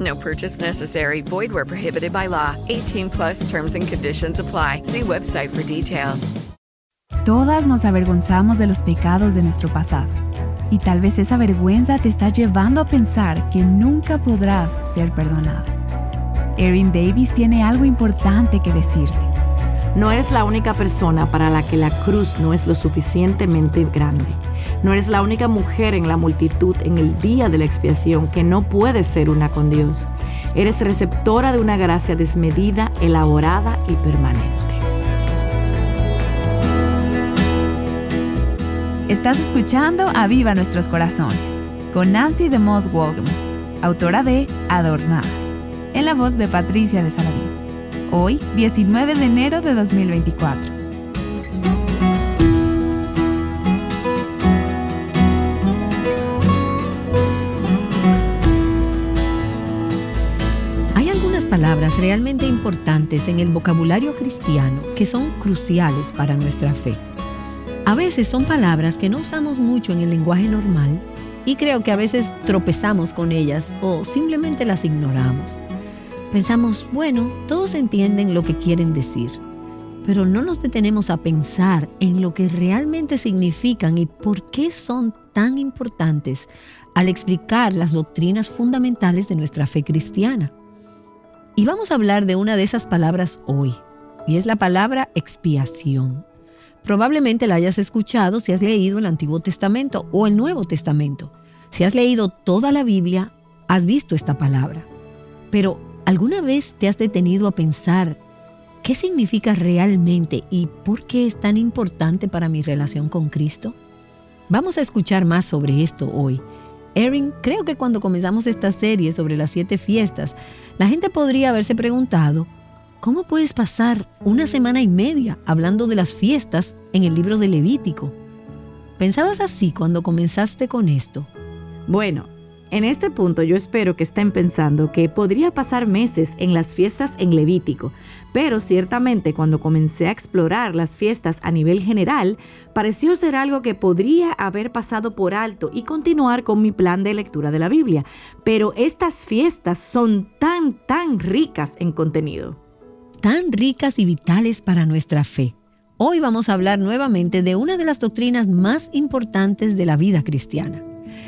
No purchase necessary. Void where prohibited by law. 18 plus terms and conditions apply. See website for details. Todas nos avergonzamos de los pecados de nuestro pasado. Y tal vez esa vergüenza te está llevando a pensar que nunca podrás ser perdonada. Erin Davis tiene algo importante que decirte. No eres la única persona para la que la cruz no es lo suficientemente grande. No eres la única mujer en la multitud en el día de la expiación que no puede ser una con Dios. Eres receptora de una gracia desmedida, elaborada y permanente. Estás escuchando a Viva Nuestros Corazones con Nancy de Moss Walgman, autora de Adornadas, en la voz de Patricia de Saladín. Hoy, 19 de enero de 2024. Palabras realmente importantes en el vocabulario cristiano que son cruciales para nuestra fe. A veces son palabras que no usamos mucho en el lenguaje normal y creo que a veces tropezamos con ellas o simplemente las ignoramos. Pensamos, bueno, todos entienden lo que quieren decir, pero no nos detenemos a pensar en lo que realmente significan y por qué son tan importantes al explicar las doctrinas fundamentales de nuestra fe cristiana. Y vamos a hablar de una de esas palabras hoy, y es la palabra expiación. Probablemente la hayas escuchado si has leído el Antiguo Testamento o el Nuevo Testamento. Si has leído toda la Biblia, has visto esta palabra. Pero, ¿alguna vez te has detenido a pensar qué significa realmente y por qué es tan importante para mi relación con Cristo? Vamos a escuchar más sobre esto hoy. Erin, creo que cuando comenzamos esta serie sobre las siete fiestas, la gente podría haberse preguntado, ¿Cómo puedes pasar una semana y media hablando de las fiestas en el libro de Levítico? ¿Pensabas así cuando comenzaste con esto? Bueno, en este punto yo espero que estén pensando que podría pasar meses en las fiestas en Levítico, pero ciertamente cuando comencé a explorar las fiestas a nivel general, pareció ser algo que podría haber pasado por alto y continuar con mi plan de lectura de la Biblia. Pero estas fiestas son tan, tan ricas en contenido tan ricas y vitales para nuestra fe. Hoy vamos a hablar nuevamente de una de las doctrinas más importantes de la vida cristiana.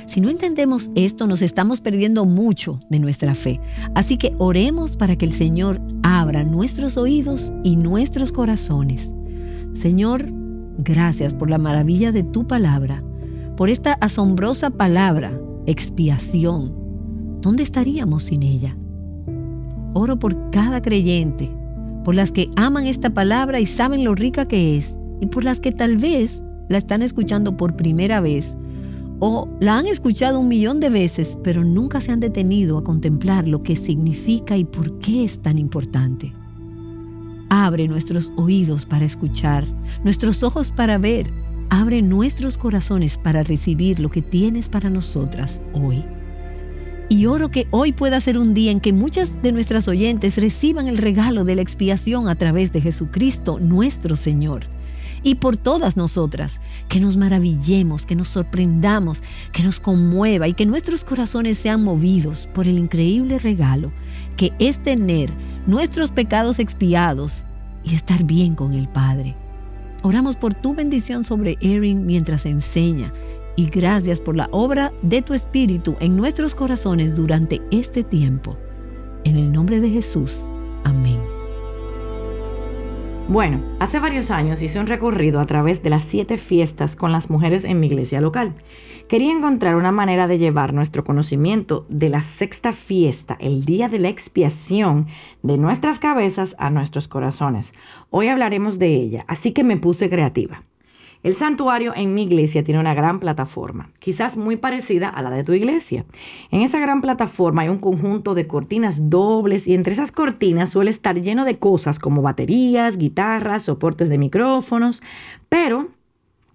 Si no entendemos esto, nos estamos perdiendo mucho de nuestra fe. Así que oremos para que el Señor abra nuestros oídos y nuestros corazones. Señor, gracias por la maravilla de tu palabra, por esta asombrosa palabra, expiación. ¿Dónde estaríamos sin ella? Oro por cada creyente por las que aman esta palabra y saben lo rica que es, y por las que tal vez la están escuchando por primera vez, o la han escuchado un millón de veces, pero nunca se han detenido a contemplar lo que significa y por qué es tan importante. Abre nuestros oídos para escuchar, nuestros ojos para ver, abre nuestros corazones para recibir lo que tienes para nosotras hoy. Y oro que hoy pueda ser un día en que muchas de nuestras oyentes reciban el regalo de la expiación a través de Jesucristo nuestro Señor. Y por todas nosotras, que nos maravillemos, que nos sorprendamos, que nos conmueva y que nuestros corazones sean movidos por el increíble regalo que es tener nuestros pecados expiados y estar bien con el Padre. Oramos por tu bendición sobre Erin mientras enseña y gracias por la obra de tu Espíritu en nuestros corazones durante este tiempo. En el nombre de Jesús. Amén. Bueno, hace varios años hice un recorrido a través de las siete fiestas con las mujeres en mi iglesia local. Quería encontrar una manera de llevar nuestro conocimiento de la sexta fiesta, el día de la expiación, de nuestras cabezas a nuestros corazones. Hoy hablaremos de ella, así que me puse creativa. El santuario en mi iglesia tiene una gran plataforma, quizás muy parecida a la de tu iglesia. En esa gran plataforma hay un conjunto de cortinas dobles y entre esas cortinas suele estar lleno de cosas como baterías, guitarras, soportes de micrófonos, pero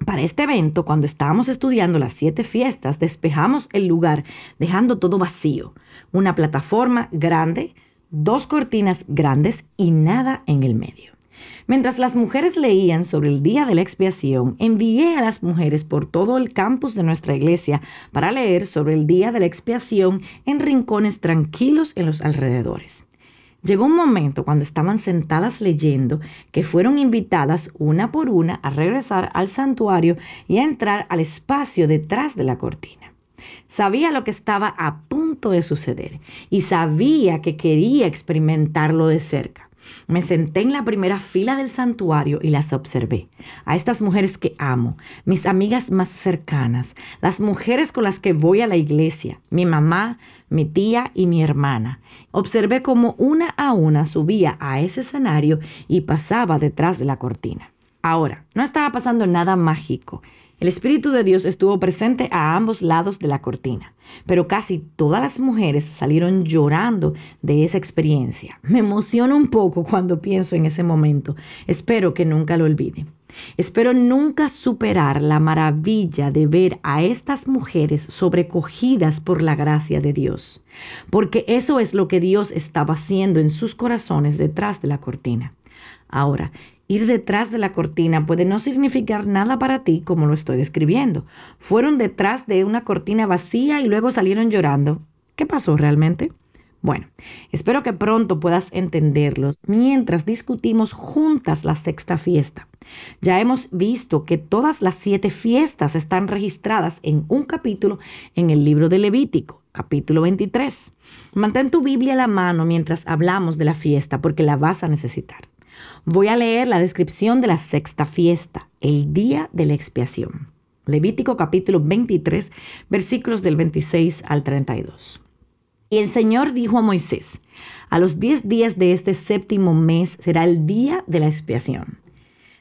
para este evento, cuando estábamos estudiando las siete fiestas, despejamos el lugar dejando todo vacío. Una plataforma grande, dos cortinas grandes y nada en el medio. Mientras las mujeres leían sobre el día de la expiación, envié a las mujeres por todo el campus de nuestra iglesia para leer sobre el día de la expiación en rincones tranquilos en los alrededores. Llegó un momento cuando estaban sentadas leyendo que fueron invitadas una por una a regresar al santuario y a entrar al espacio detrás de la cortina. Sabía lo que estaba a punto de suceder y sabía que quería experimentarlo de cerca. Me senté en la primera fila del santuario y las observé. A estas mujeres que amo, mis amigas más cercanas, las mujeres con las que voy a la iglesia, mi mamá, mi tía y mi hermana. Observé cómo una a una subía a ese escenario y pasaba detrás de la cortina. Ahora, no estaba pasando nada mágico. El Espíritu de Dios estuvo presente a ambos lados de la cortina, pero casi todas las mujeres salieron llorando de esa experiencia. Me emociona un poco cuando pienso en ese momento. Espero que nunca lo olvide. Espero nunca superar la maravilla de ver a estas mujeres sobrecogidas por la gracia de Dios, porque eso es lo que Dios estaba haciendo en sus corazones detrás de la cortina. Ahora, Ir detrás de la cortina puede no significar nada para ti como lo estoy describiendo. Fueron detrás de una cortina vacía y luego salieron llorando. ¿Qué pasó realmente? Bueno, espero que pronto puedas entenderlo mientras discutimos juntas la sexta fiesta. Ya hemos visto que todas las siete fiestas están registradas en un capítulo en el libro de Levítico, capítulo 23. Mantén tu Biblia a la mano mientras hablamos de la fiesta porque la vas a necesitar. Voy a leer la descripción de la sexta fiesta, el día de la expiación. Levítico capítulo 23, versículos del 26 al 32. Y el Señor dijo a Moisés, a los diez días de este séptimo mes será el día de la expiación.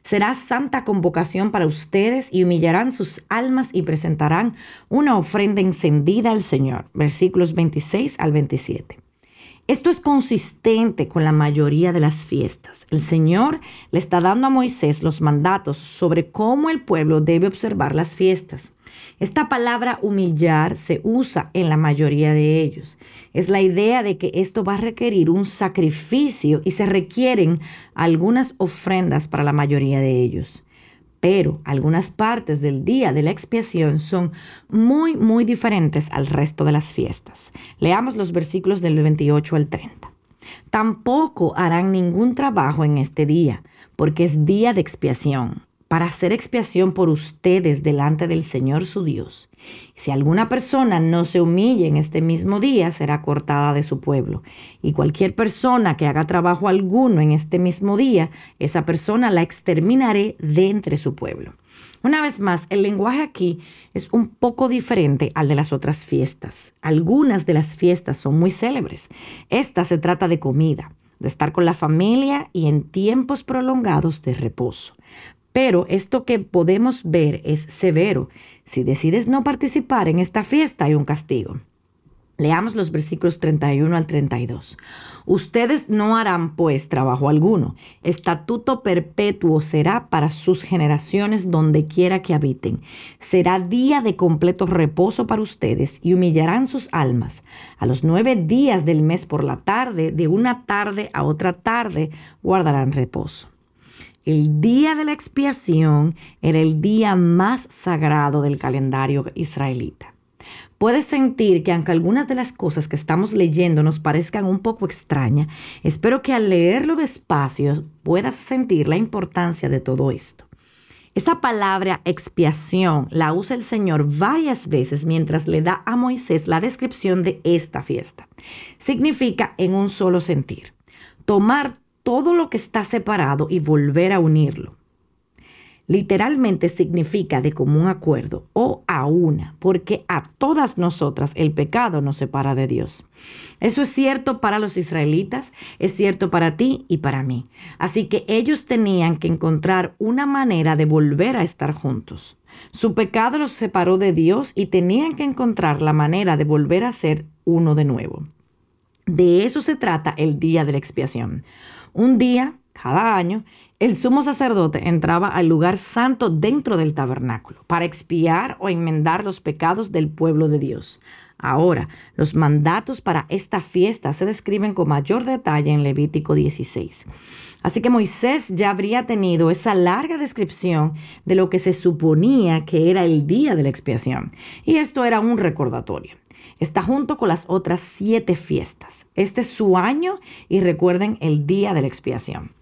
Será santa convocación para ustedes y humillarán sus almas y presentarán una ofrenda encendida al Señor. Versículos 26 al 27. Esto es consistente con la mayoría de las fiestas. El Señor le está dando a Moisés los mandatos sobre cómo el pueblo debe observar las fiestas. Esta palabra humillar se usa en la mayoría de ellos. Es la idea de que esto va a requerir un sacrificio y se requieren algunas ofrendas para la mayoría de ellos pero algunas partes del día de la expiación son muy, muy diferentes al resto de las fiestas. Leamos los versículos del 28 al 30. Tampoco harán ningún trabajo en este día, porque es día de expiación para hacer expiación por ustedes delante del Señor su Dios. Si alguna persona no se humille en este mismo día, será cortada de su pueblo. Y cualquier persona que haga trabajo alguno en este mismo día, esa persona la exterminaré de entre su pueblo. Una vez más, el lenguaje aquí es un poco diferente al de las otras fiestas. Algunas de las fiestas son muy célebres. Esta se trata de comida, de estar con la familia y en tiempos prolongados de reposo. Pero esto que podemos ver es severo. Si decides no participar en esta fiesta hay un castigo. Leamos los versículos 31 al 32. Ustedes no harán pues trabajo alguno. Estatuto perpetuo será para sus generaciones donde quiera que habiten. Será día de completo reposo para ustedes y humillarán sus almas. A los nueve días del mes por la tarde, de una tarde a otra tarde, guardarán reposo. El día de la expiación era el día más sagrado del calendario israelita. Puedes sentir que aunque algunas de las cosas que estamos leyendo nos parezcan un poco extrañas, espero que al leerlo despacio puedas sentir la importancia de todo esto. Esa palabra expiación la usa el Señor varias veces mientras le da a Moisés la descripción de esta fiesta. Significa en un solo sentir, tomar todo lo que está separado y volver a unirlo. Literalmente significa de común acuerdo o a una, porque a todas nosotras el pecado nos separa de Dios. Eso es cierto para los israelitas, es cierto para ti y para mí. Así que ellos tenían que encontrar una manera de volver a estar juntos. Su pecado los separó de Dios y tenían que encontrar la manera de volver a ser uno de nuevo. De eso se trata el día de la expiación. Un día, cada año, el sumo sacerdote entraba al lugar santo dentro del tabernáculo para expiar o enmendar los pecados del pueblo de Dios. Ahora, los mandatos para esta fiesta se describen con mayor detalle en Levítico 16. Así que Moisés ya habría tenido esa larga descripción de lo que se suponía que era el día de la expiación. Y esto era un recordatorio. Está junto con las otras siete fiestas. Este es su año y recuerden el día de la expiación.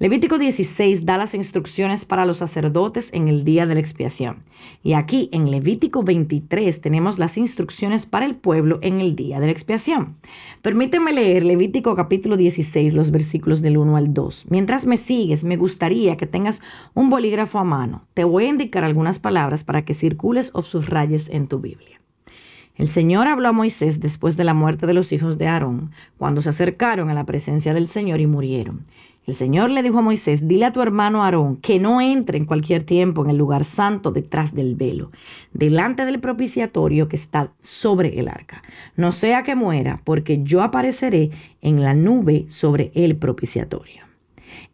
Levítico 16 da las instrucciones para los sacerdotes en el día de la expiación. Y aquí en Levítico 23 tenemos las instrucciones para el pueblo en el día de la expiación. Permíteme leer Levítico capítulo 16, los versículos del 1 al 2. Mientras me sigues, me gustaría que tengas un bolígrafo a mano. Te voy a indicar algunas palabras para que circules o subrayes en tu Biblia. El Señor habló a Moisés después de la muerte de los hijos de Aarón, cuando se acercaron a la presencia del Señor y murieron. El Señor le dijo a Moisés, dile a tu hermano Aarón que no entre en cualquier tiempo en el lugar santo detrás del velo, delante del propiciatorio que está sobre el arca. No sea que muera, porque yo apareceré en la nube sobre el propiciatorio.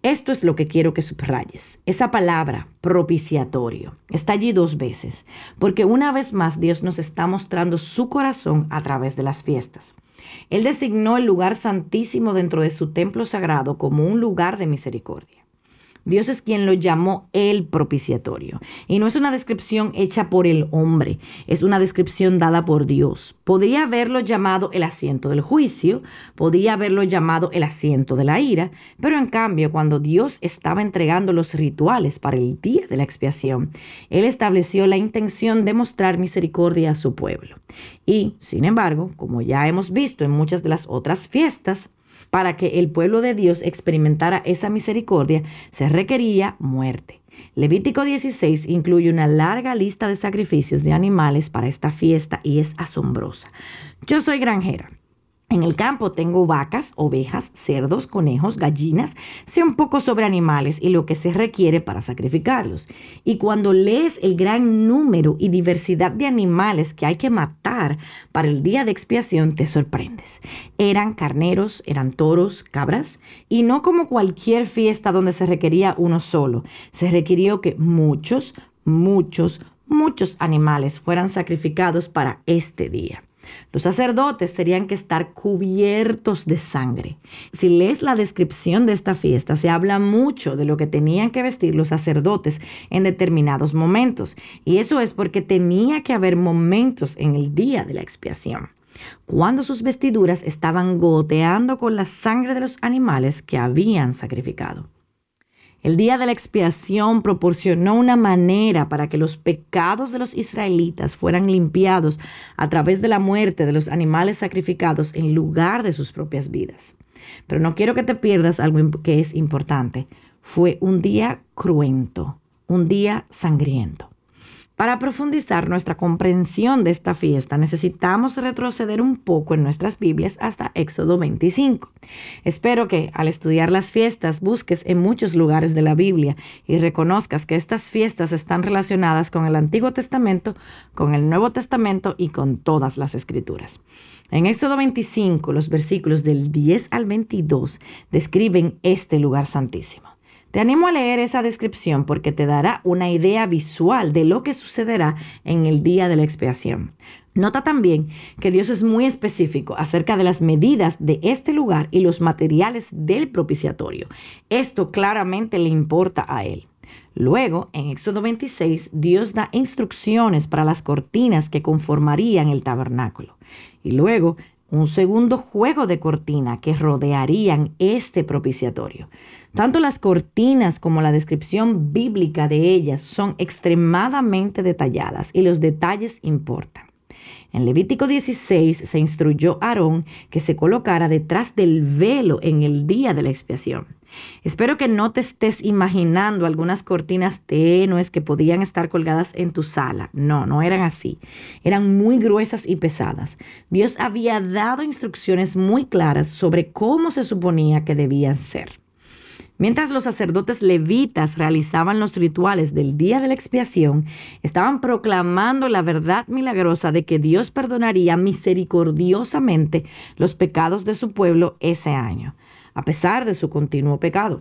Esto es lo que quiero que subrayes. Esa palabra, propiciatorio, está allí dos veces, porque una vez más Dios nos está mostrando su corazón a través de las fiestas. Él designó el lugar santísimo dentro de su templo sagrado como un lugar de misericordia. Dios es quien lo llamó el propiciatorio. Y no es una descripción hecha por el hombre, es una descripción dada por Dios. Podría haberlo llamado el asiento del juicio, podría haberlo llamado el asiento de la ira, pero en cambio cuando Dios estaba entregando los rituales para el día de la expiación, Él estableció la intención de mostrar misericordia a su pueblo. Y, sin embargo, como ya hemos visto en muchas de las otras fiestas, para que el pueblo de Dios experimentara esa misericordia, se requería muerte. Levítico 16 incluye una larga lista de sacrificios de animales para esta fiesta y es asombrosa. Yo soy granjera en el campo tengo vacas, ovejas, cerdos, conejos, gallinas, sé un poco sobre animales y lo que se requiere para sacrificarlos. Y cuando lees el gran número y diversidad de animales que hay que matar para el día de expiación, te sorprendes. Eran carneros, eran toros, cabras, y no como cualquier fiesta donde se requería uno solo. Se requirió que muchos, muchos, muchos animales fueran sacrificados para este día. Los sacerdotes tenían que estar cubiertos de sangre. Si lees la descripción de esta fiesta, se habla mucho de lo que tenían que vestir los sacerdotes en determinados momentos. Y eso es porque tenía que haber momentos en el día de la expiación cuando sus vestiduras estaban goteando con la sangre de los animales que habían sacrificado. El día de la expiación proporcionó una manera para que los pecados de los israelitas fueran limpiados a través de la muerte de los animales sacrificados en lugar de sus propias vidas. Pero no quiero que te pierdas algo que es importante. Fue un día cruento, un día sangriento. Para profundizar nuestra comprensión de esta fiesta necesitamos retroceder un poco en nuestras Biblias hasta Éxodo 25. Espero que al estudiar las fiestas busques en muchos lugares de la Biblia y reconozcas que estas fiestas están relacionadas con el Antiguo Testamento, con el Nuevo Testamento y con todas las escrituras. En Éxodo 25, los versículos del 10 al 22 describen este lugar santísimo. Te animo a leer esa descripción porque te dará una idea visual de lo que sucederá en el día de la expiación. Nota también que Dios es muy específico acerca de las medidas de este lugar y los materiales del propiciatorio. Esto claramente le importa a Él. Luego, en Éxodo 26, Dios da instrucciones para las cortinas que conformarían el tabernáculo. Y luego, un segundo juego de cortina que rodearían este propiciatorio. Tanto las cortinas como la descripción bíblica de ellas son extremadamente detalladas y los detalles importan. En Levítico 16 se instruyó a Aarón que se colocara detrás del velo en el día de la expiación. Espero que no te estés imaginando algunas cortinas tenues que podían estar colgadas en tu sala. No, no eran así. Eran muy gruesas y pesadas. Dios había dado instrucciones muy claras sobre cómo se suponía que debían ser. Mientras los sacerdotes levitas realizaban los rituales del día de la expiación, estaban proclamando la verdad milagrosa de que Dios perdonaría misericordiosamente los pecados de su pueblo ese año, a pesar de su continuo pecado.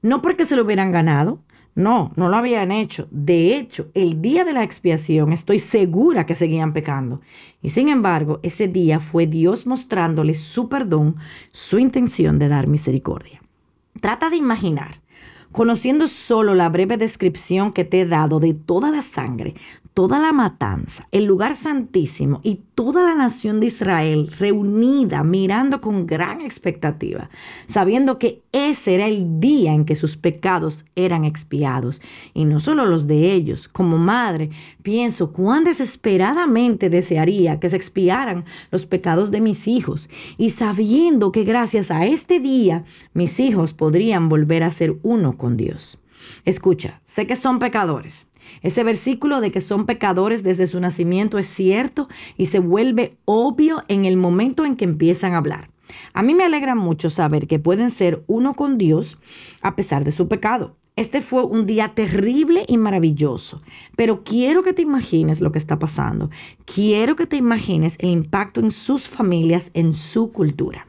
No porque se lo hubieran ganado, no, no lo habían hecho. De hecho, el día de la expiación estoy segura que seguían pecando. Y sin embargo, ese día fue Dios mostrándoles su perdón, su intención de dar misericordia. Trata de imaginar, conociendo solo la breve descripción que te he dado de toda la sangre, toda la matanza, el lugar santísimo y toda la nación de Israel reunida mirando con gran expectativa, sabiendo que ese era el día en que sus pecados eran expiados, y no solo los de ellos. Como madre, pienso cuán desesperadamente desearía que se expiaran los pecados de mis hijos, y sabiendo que gracias a este día mis hijos podrían volver a ser uno con Dios. Escucha, sé que son pecadores, ese versículo de que son pecadores desde su nacimiento es cierto y se vuelve obvio en el momento en que empiezan a hablar. A mí me alegra mucho saber que pueden ser uno con Dios a pesar de su pecado. Este fue un día terrible y maravilloso, pero quiero que te imagines lo que está pasando. Quiero que te imagines el impacto en sus familias, en su cultura.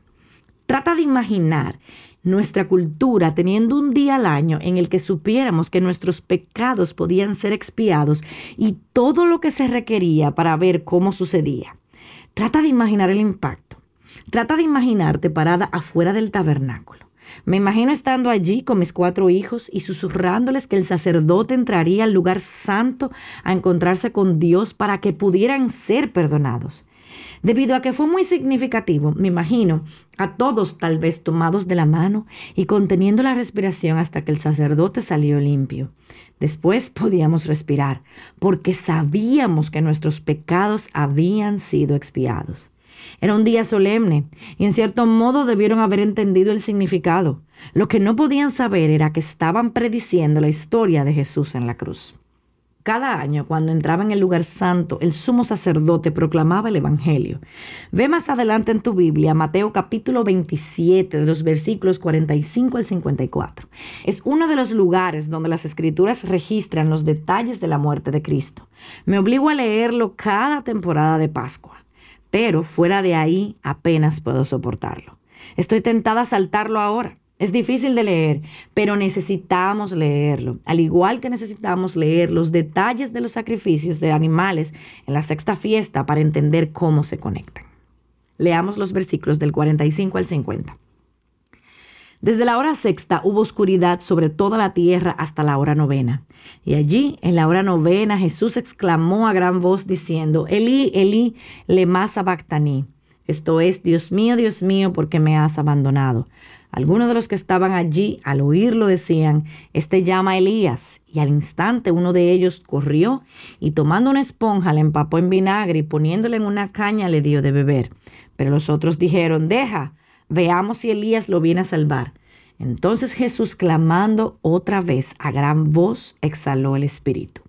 Trata de imaginar nuestra cultura teniendo un día al año en el que supiéramos que nuestros pecados podían ser expiados y todo lo que se requería para ver cómo sucedía. Trata de imaginar el impacto. Trata de imaginarte parada afuera del tabernáculo. Me imagino estando allí con mis cuatro hijos y susurrándoles que el sacerdote entraría al lugar santo a encontrarse con Dios para que pudieran ser perdonados. Debido a que fue muy significativo, me imagino, a todos tal vez tomados de la mano y conteniendo la respiración hasta que el sacerdote salió limpio. Después podíamos respirar, porque sabíamos que nuestros pecados habían sido expiados. Era un día solemne y en cierto modo debieron haber entendido el significado. Lo que no podían saber era que estaban prediciendo la historia de Jesús en la cruz. Cada año, cuando entraba en el lugar santo, el sumo sacerdote proclamaba el Evangelio. Ve más adelante en tu Biblia, Mateo capítulo 27, de los versículos 45 al 54. Es uno de los lugares donde las escrituras registran los detalles de la muerte de Cristo. Me obligo a leerlo cada temporada de Pascua, pero fuera de ahí apenas puedo soportarlo. Estoy tentada a saltarlo ahora. Es difícil de leer, pero necesitamos leerlo, al igual que necesitamos leer los detalles de los sacrificios de animales en la sexta fiesta para entender cómo se conectan. Leamos los versículos del 45 al 50. Desde la hora sexta hubo oscuridad sobre toda la tierra hasta la hora novena. Y allí, en la hora novena, Jesús exclamó a gran voz diciendo, Elí, Elí, lema sabactani. Esto es, Dios mío, Dios mío, ¿por qué me has abandonado? Algunos de los que estaban allí al oírlo decían, Este llama a Elías. Y al instante uno de ellos corrió y tomando una esponja la empapó en vinagre y poniéndole en una caña le dio de beber. Pero los otros dijeron, Deja, veamos si Elías lo viene a salvar. Entonces Jesús, clamando otra vez a gran voz, exhaló el espíritu.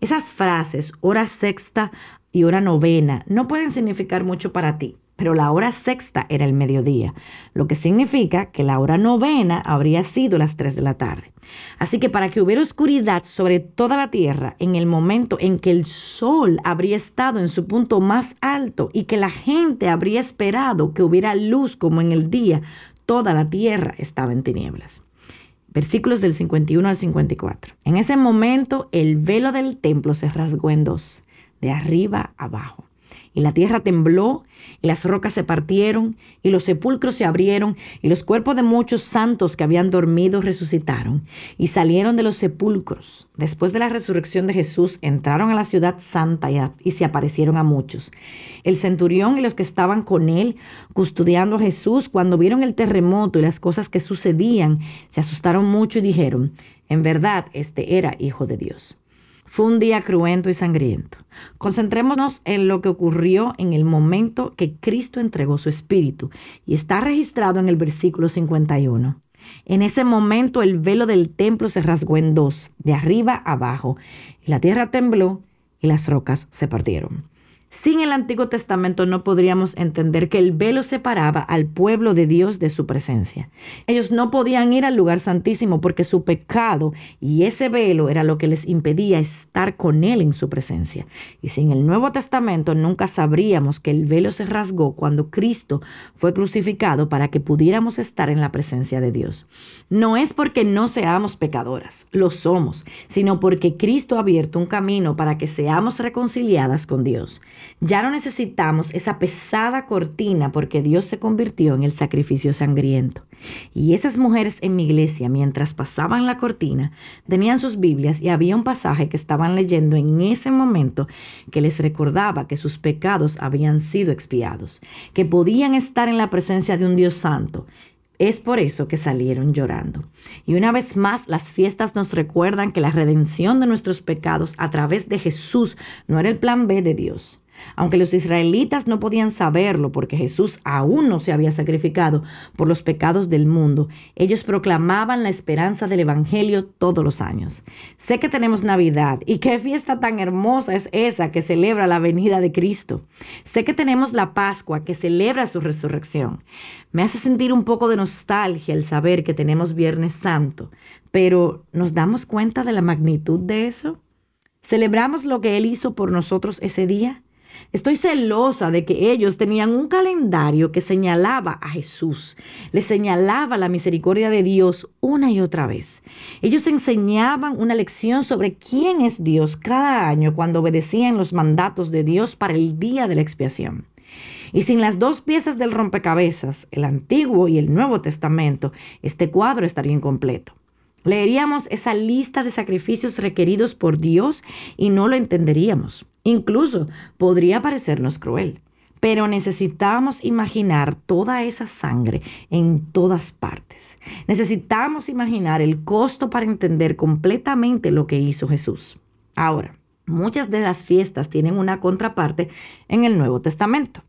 Esas frases, hora sexta y hora novena, no pueden significar mucho para ti pero la hora sexta era el mediodía, lo que significa que la hora novena habría sido las 3 de la tarde. Así que para que hubiera oscuridad sobre toda la tierra en el momento en que el sol habría estado en su punto más alto y que la gente habría esperado que hubiera luz como en el día, toda la tierra estaba en tinieblas. Versículos del 51 al 54. En ese momento el velo del templo se rasgó en dos, de arriba abajo y la tierra tembló, y las rocas se partieron, y los sepulcros se abrieron, y los cuerpos de muchos santos que habían dormido resucitaron, y salieron de los sepulcros. Después de la resurrección de Jesús, entraron a la ciudad santa y, se aparecieron a muchos. El centurión y los que estaban con él, custodiando a Jesús, cuando vieron el terremoto y las cosas que sucedían, se asustaron mucho y dijeron, en verdad, este era hijo de Dios. Fue un día cruento y sangriento. Concentrémonos en lo que ocurrió en el momento que Cristo entregó su espíritu y está registrado en el versículo 51. En ese momento el velo del templo se rasgó en dos, de arriba abajo, y la tierra tembló y las rocas se partieron. Sin el Antiguo Testamento no podríamos entender que el velo separaba al pueblo de Dios de su presencia. Ellos no podían ir al lugar santísimo porque su pecado y ese velo era lo que les impedía estar con Él en su presencia. Y sin el Nuevo Testamento nunca sabríamos que el velo se rasgó cuando Cristo fue crucificado para que pudiéramos estar en la presencia de Dios. No es porque no seamos pecadoras, lo somos, sino porque Cristo ha abierto un camino para que seamos reconciliadas con Dios. Ya no necesitamos esa pesada cortina porque Dios se convirtió en el sacrificio sangriento. Y esas mujeres en mi iglesia, mientras pasaban la cortina, tenían sus Biblias y había un pasaje que estaban leyendo en ese momento que les recordaba que sus pecados habían sido expiados, que podían estar en la presencia de un Dios santo es por eso que salieron llorando. Y una vez más, las fiestas nos recuerdan que la redención de nuestros pecados a través de Jesús no era el plan B de Dios. Aunque los israelitas no podían saberlo porque Jesús aún no se había sacrificado por los pecados del mundo, ellos proclamaban la esperanza del Evangelio todos los años. Sé que tenemos Navidad y qué fiesta tan hermosa es esa que celebra la venida de Cristo. Sé que tenemos la Pascua que celebra su resurrección. Me hace sentir un poco de nostalgia el saber que tenemos Viernes Santo, pero ¿nos damos cuenta de la magnitud de eso? ¿Celebramos lo que Él hizo por nosotros ese día? Estoy celosa de que ellos tenían un calendario que señalaba a Jesús, le señalaba la misericordia de Dios una y otra vez. Ellos enseñaban una lección sobre quién es Dios cada año cuando obedecían los mandatos de Dios para el día de la expiación. Y sin las dos piezas del rompecabezas, el Antiguo y el Nuevo Testamento, este cuadro estaría incompleto. Leeríamos esa lista de sacrificios requeridos por Dios y no lo entenderíamos. Incluso podría parecernos cruel, pero necesitamos imaginar toda esa sangre en todas partes. Necesitamos imaginar el costo para entender completamente lo que hizo Jesús. Ahora, muchas de las fiestas tienen una contraparte en el Nuevo Testamento.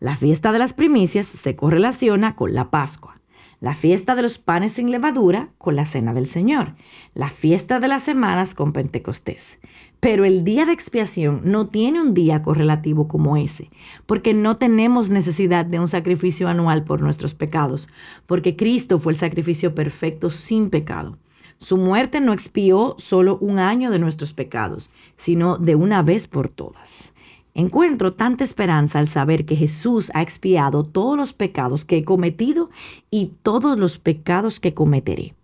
La fiesta de las primicias se correlaciona con la Pascua la fiesta de los panes sin levadura con la cena del Señor, la fiesta de las semanas con Pentecostés. Pero el día de expiación no tiene un día correlativo como ese, porque no tenemos necesidad de un sacrificio anual por nuestros pecados, porque Cristo fue el sacrificio perfecto sin pecado. Su muerte no expió solo un año de nuestros pecados, sino de una vez por todas. Encuentro tanta esperanza al saber que Jesús ha expiado todos los pecados que he cometido y todos los pecados que cometeré.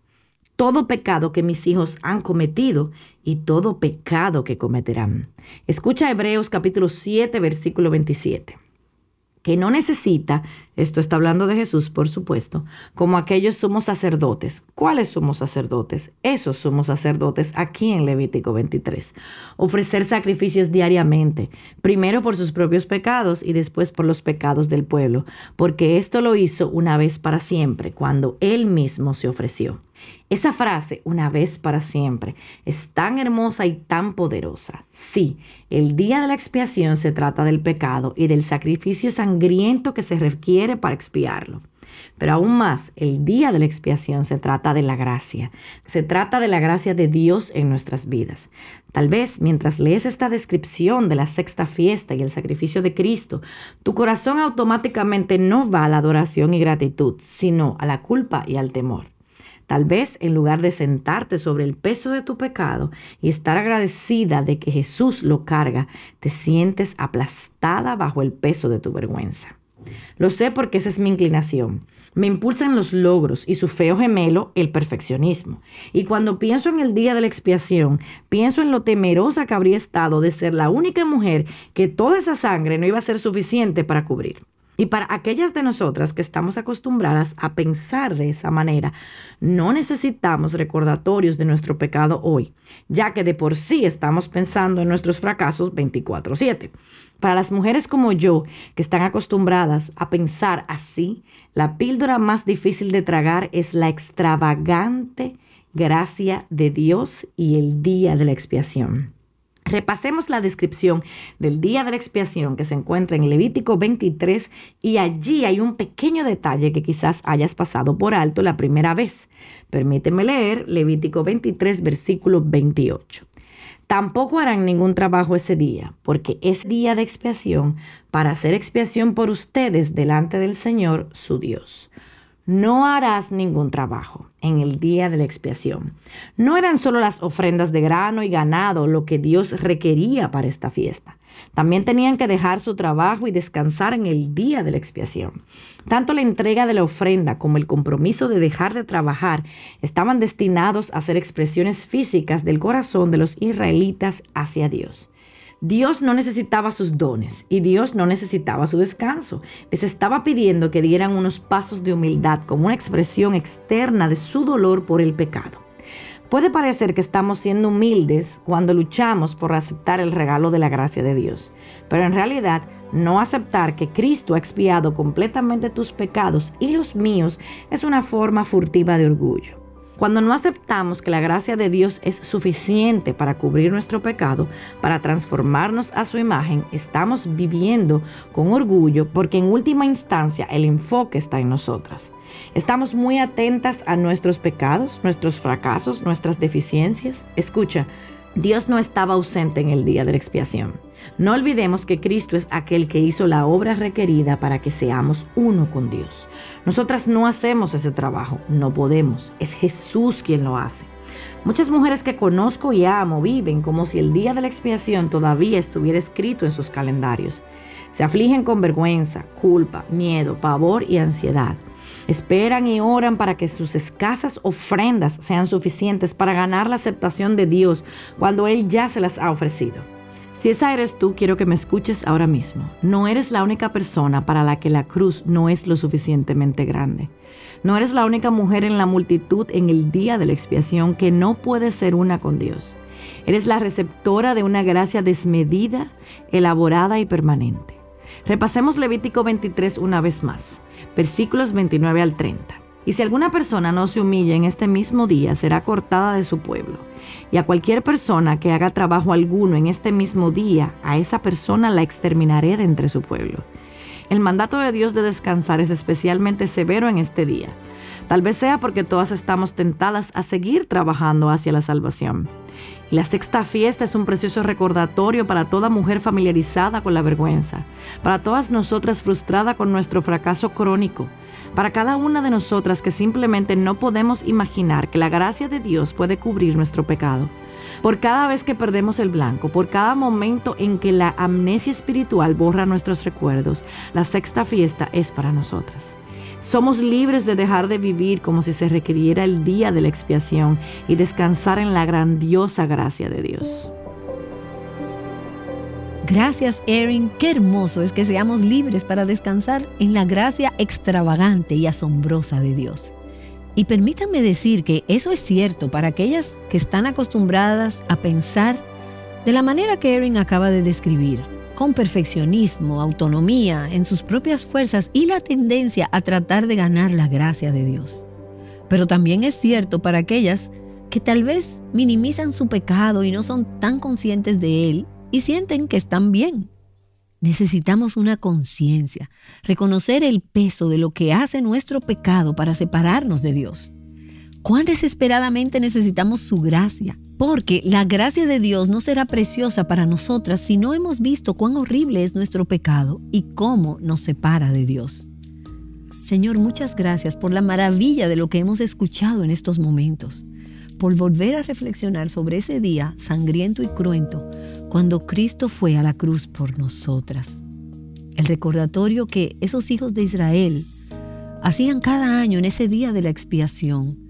Todo pecado que mis hijos han cometido y todo pecado que cometerán. Escucha Hebreos capítulo 7, versículo 27 que no necesita, esto está hablando de Jesús, por supuesto, como aquellos somos sacerdotes. ¿Cuáles somos sacerdotes? Esos somos sacerdotes aquí en Levítico 23. Ofrecer sacrificios diariamente, primero por sus propios pecados y después por los pecados del pueblo, porque esto lo hizo una vez para siempre, cuando Él mismo se ofreció. Esa frase, una vez para siempre, es tan hermosa y tan poderosa. Sí, el día de la expiación se trata del pecado y del sacrificio sangriento que se requiere para expiarlo. Pero aún más, el día de la expiación se trata de la gracia. Se trata de la gracia de Dios en nuestras vidas. Tal vez mientras lees esta descripción de la sexta fiesta y el sacrificio de Cristo, tu corazón automáticamente no va a la adoración y gratitud, sino a la culpa y al temor. Tal vez en lugar de sentarte sobre el peso de tu pecado y estar agradecida de que Jesús lo carga, te sientes aplastada bajo el peso de tu vergüenza. Lo sé porque esa es mi inclinación. Me impulsan los logros y su feo gemelo, el perfeccionismo. Y cuando pienso en el día de la expiación, pienso en lo temerosa que habría estado de ser la única mujer que toda esa sangre no iba a ser suficiente para cubrir. Y para aquellas de nosotras que estamos acostumbradas a pensar de esa manera, no necesitamos recordatorios de nuestro pecado hoy, ya que de por sí estamos pensando en nuestros fracasos 24/7. Para las mujeres como yo, que están acostumbradas a pensar así, la píldora más difícil de tragar es la extravagante gracia de Dios y el día de la expiación. Repasemos la descripción del día de la expiación que se encuentra en Levítico 23 y allí hay un pequeño detalle que quizás hayas pasado por alto la primera vez. Permíteme leer Levítico 23 versículo 28. Tampoco harán ningún trabajo ese día, porque es día de expiación para hacer expiación por ustedes delante del Señor su Dios no harás ningún trabajo en el día de la expiación. No eran solo las ofrendas de grano y ganado lo que Dios requería para esta fiesta. También tenían que dejar su trabajo y descansar en el día de la expiación. Tanto la entrega de la ofrenda como el compromiso de dejar de trabajar estaban destinados a ser expresiones físicas del corazón de los israelitas hacia Dios. Dios no necesitaba sus dones y Dios no necesitaba su descanso. Les estaba pidiendo que dieran unos pasos de humildad como una expresión externa de su dolor por el pecado. Puede parecer que estamos siendo humildes cuando luchamos por aceptar el regalo de la gracia de Dios, pero en realidad no aceptar que Cristo ha expiado completamente tus pecados y los míos es una forma furtiva de orgullo. Cuando no aceptamos que la gracia de Dios es suficiente para cubrir nuestro pecado, para transformarnos a su imagen, estamos viviendo con orgullo porque en última instancia el enfoque está en nosotras. Estamos muy atentas a nuestros pecados, nuestros fracasos, nuestras deficiencias. Escucha, Dios no estaba ausente en el día de la expiación. No olvidemos que Cristo es aquel que hizo la obra requerida para que seamos uno con Dios. Nosotras no hacemos ese trabajo, no podemos. Es Jesús quien lo hace. Muchas mujeres que conozco y amo viven como si el día de la expiación todavía estuviera escrito en sus calendarios. Se afligen con vergüenza, culpa, miedo, pavor y ansiedad. Esperan y oran para que sus escasas ofrendas sean suficientes para ganar la aceptación de Dios cuando Él ya se las ha ofrecido. Si esa eres tú, quiero que me escuches ahora mismo. No eres la única persona para la que la cruz no es lo suficientemente grande. No eres la única mujer en la multitud en el día de la expiación que no puede ser una con Dios. Eres la receptora de una gracia desmedida, elaborada y permanente. Repasemos Levítico 23 una vez más versículos 29 al 30. Y si alguna persona no se humilla en este mismo día, será cortada de su pueblo. Y a cualquier persona que haga trabajo alguno en este mismo día, a esa persona la exterminaré de entre su pueblo. El mandato de Dios de descansar es especialmente severo en este día. Tal vez sea porque todas estamos tentadas a seguir trabajando hacia la salvación. La sexta fiesta es un precioso recordatorio para toda mujer familiarizada con la vergüenza, para todas nosotras frustradas con nuestro fracaso crónico, para cada una de nosotras que simplemente no podemos imaginar que la gracia de Dios puede cubrir nuestro pecado. Por cada vez que perdemos el blanco, por cada momento en que la amnesia espiritual borra nuestros recuerdos, la sexta fiesta es para nosotras. Somos libres de dejar de vivir como si se requiriera el día de la expiación y descansar en la grandiosa gracia de Dios. Gracias, Erin. Qué hermoso es que seamos libres para descansar en la gracia extravagante y asombrosa de Dios. Y permítanme decir que eso es cierto para aquellas que están acostumbradas a pensar de la manera que Erin acaba de describir con perfeccionismo, autonomía en sus propias fuerzas y la tendencia a tratar de ganar la gracia de Dios. Pero también es cierto para aquellas que tal vez minimizan su pecado y no son tan conscientes de él y sienten que están bien. Necesitamos una conciencia, reconocer el peso de lo que hace nuestro pecado para separarnos de Dios cuán desesperadamente necesitamos su gracia, porque la gracia de Dios no será preciosa para nosotras si no hemos visto cuán horrible es nuestro pecado y cómo nos separa de Dios. Señor, muchas gracias por la maravilla de lo que hemos escuchado en estos momentos, por volver a reflexionar sobre ese día sangriento y cruento cuando Cristo fue a la cruz por nosotras. El recordatorio que esos hijos de Israel hacían cada año en ese día de la expiación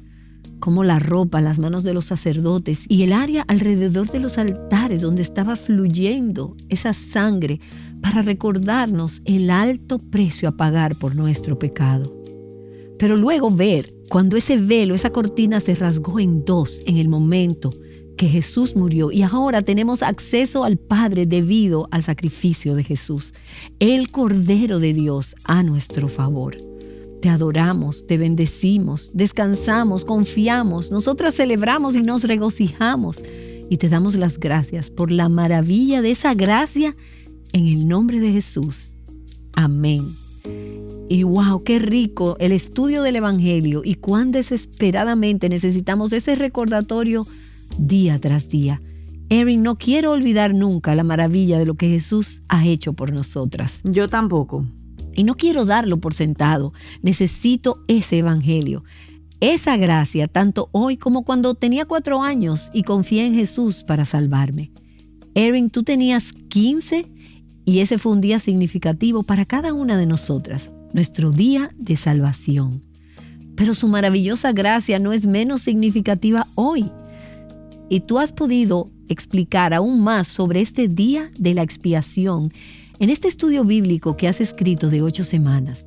como la ropa, las manos de los sacerdotes y el área alrededor de los altares donde estaba fluyendo esa sangre para recordarnos el alto precio a pagar por nuestro pecado. Pero luego ver cuando ese velo, esa cortina se rasgó en dos en el momento que Jesús murió y ahora tenemos acceso al Padre debido al sacrificio de Jesús, el Cordero de Dios a nuestro favor. Te adoramos, te bendecimos, descansamos, confiamos, nosotras celebramos y nos regocijamos y te damos las gracias por la maravilla de esa gracia en el nombre de Jesús. Amén. Y wow, qué rico el estudio del Evangelio y cuán desesperadamente necesitamos ese recordatorio día tras día. Erin, no quiero olvidar nunca la maravilla de lo que Jesús ha hecho por nosotras. Yo tampoco. Y no quiero darlo por sentado. Necesito ese Evangelio. Esa gracia, tanto hoy como cuando tenía cuatro años y confié en Jesús para salvarme. Erin, tú tenías 15 y ese fue un día significativo para cada una de nosotras, nuestro día de salvación. Pero su maravillosa gracia no es menos significativa hoy. Y tú has podido explicar aún más sobre este día de la expiación en este estudio bíblico que has escrito de ocho semanas.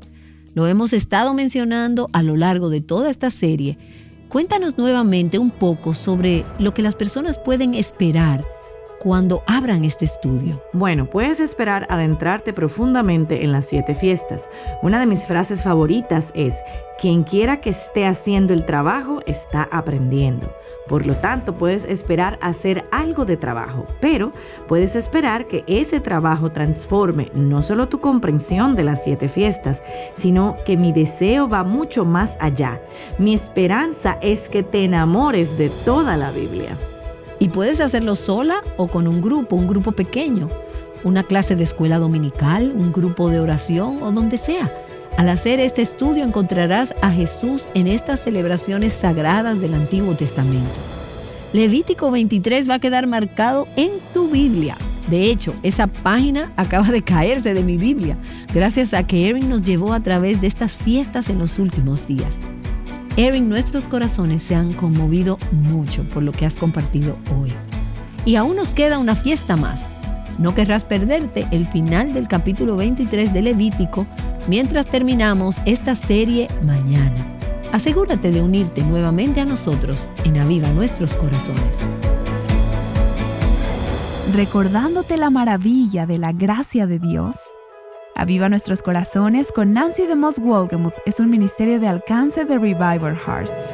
Lo hemos estado mencionando a lo largo de toda esta serie. Cuéntanos nuevamente un poco sobre lo que las personas pueden esperar cuando abran este estudio? Bueno, puedes esperar adentrarte profundamente en las siete fiestas. Una de mis frases favoritas es, quien quiera que esté haciendo el trabajo está aprendiendo. Por lo tanto, puedes esperar hacer algo de trabajo, pero puedes esperar que ese trabajo transforme no solo tu comprensión de las siete fiestas, sino que mi deseo va mucho más allá. Mi esperanza es que te enamores de toda la Biblia. Y puedes hacerlo sola o con un grupo, un grupo pequeño, una clase de escuela dominical, un grupo de oración o donde sea. Al hacer este estudio encontrarás a Jesús en estas celebraciones sagradas del Antiguo Testamento. Levítico 23 va a quedar marcado en tu Biblia. De hecho, esa página acaba de caerse de mi Biblia, gracias a que Erin nos llevó a través de estas fiestas en los últimos días. Erin, nuestros corazones se han conmovido mucho por lo que has compartido hoy. Y aún nos queda una fiesta más. No querrás perderte el final del capítulo 23 de Levítico mientras terminamos esta serie mañana. Asegúrate de unirte nuevamente a nosotros en Aviva Nuestros Corazones. Recordándote la maravilla de la gracia de Dios Aviva nuestros corazones con Nancy de Moss Wolgemuth es un ministerio de alcance de Revival Hearts.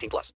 18 plus.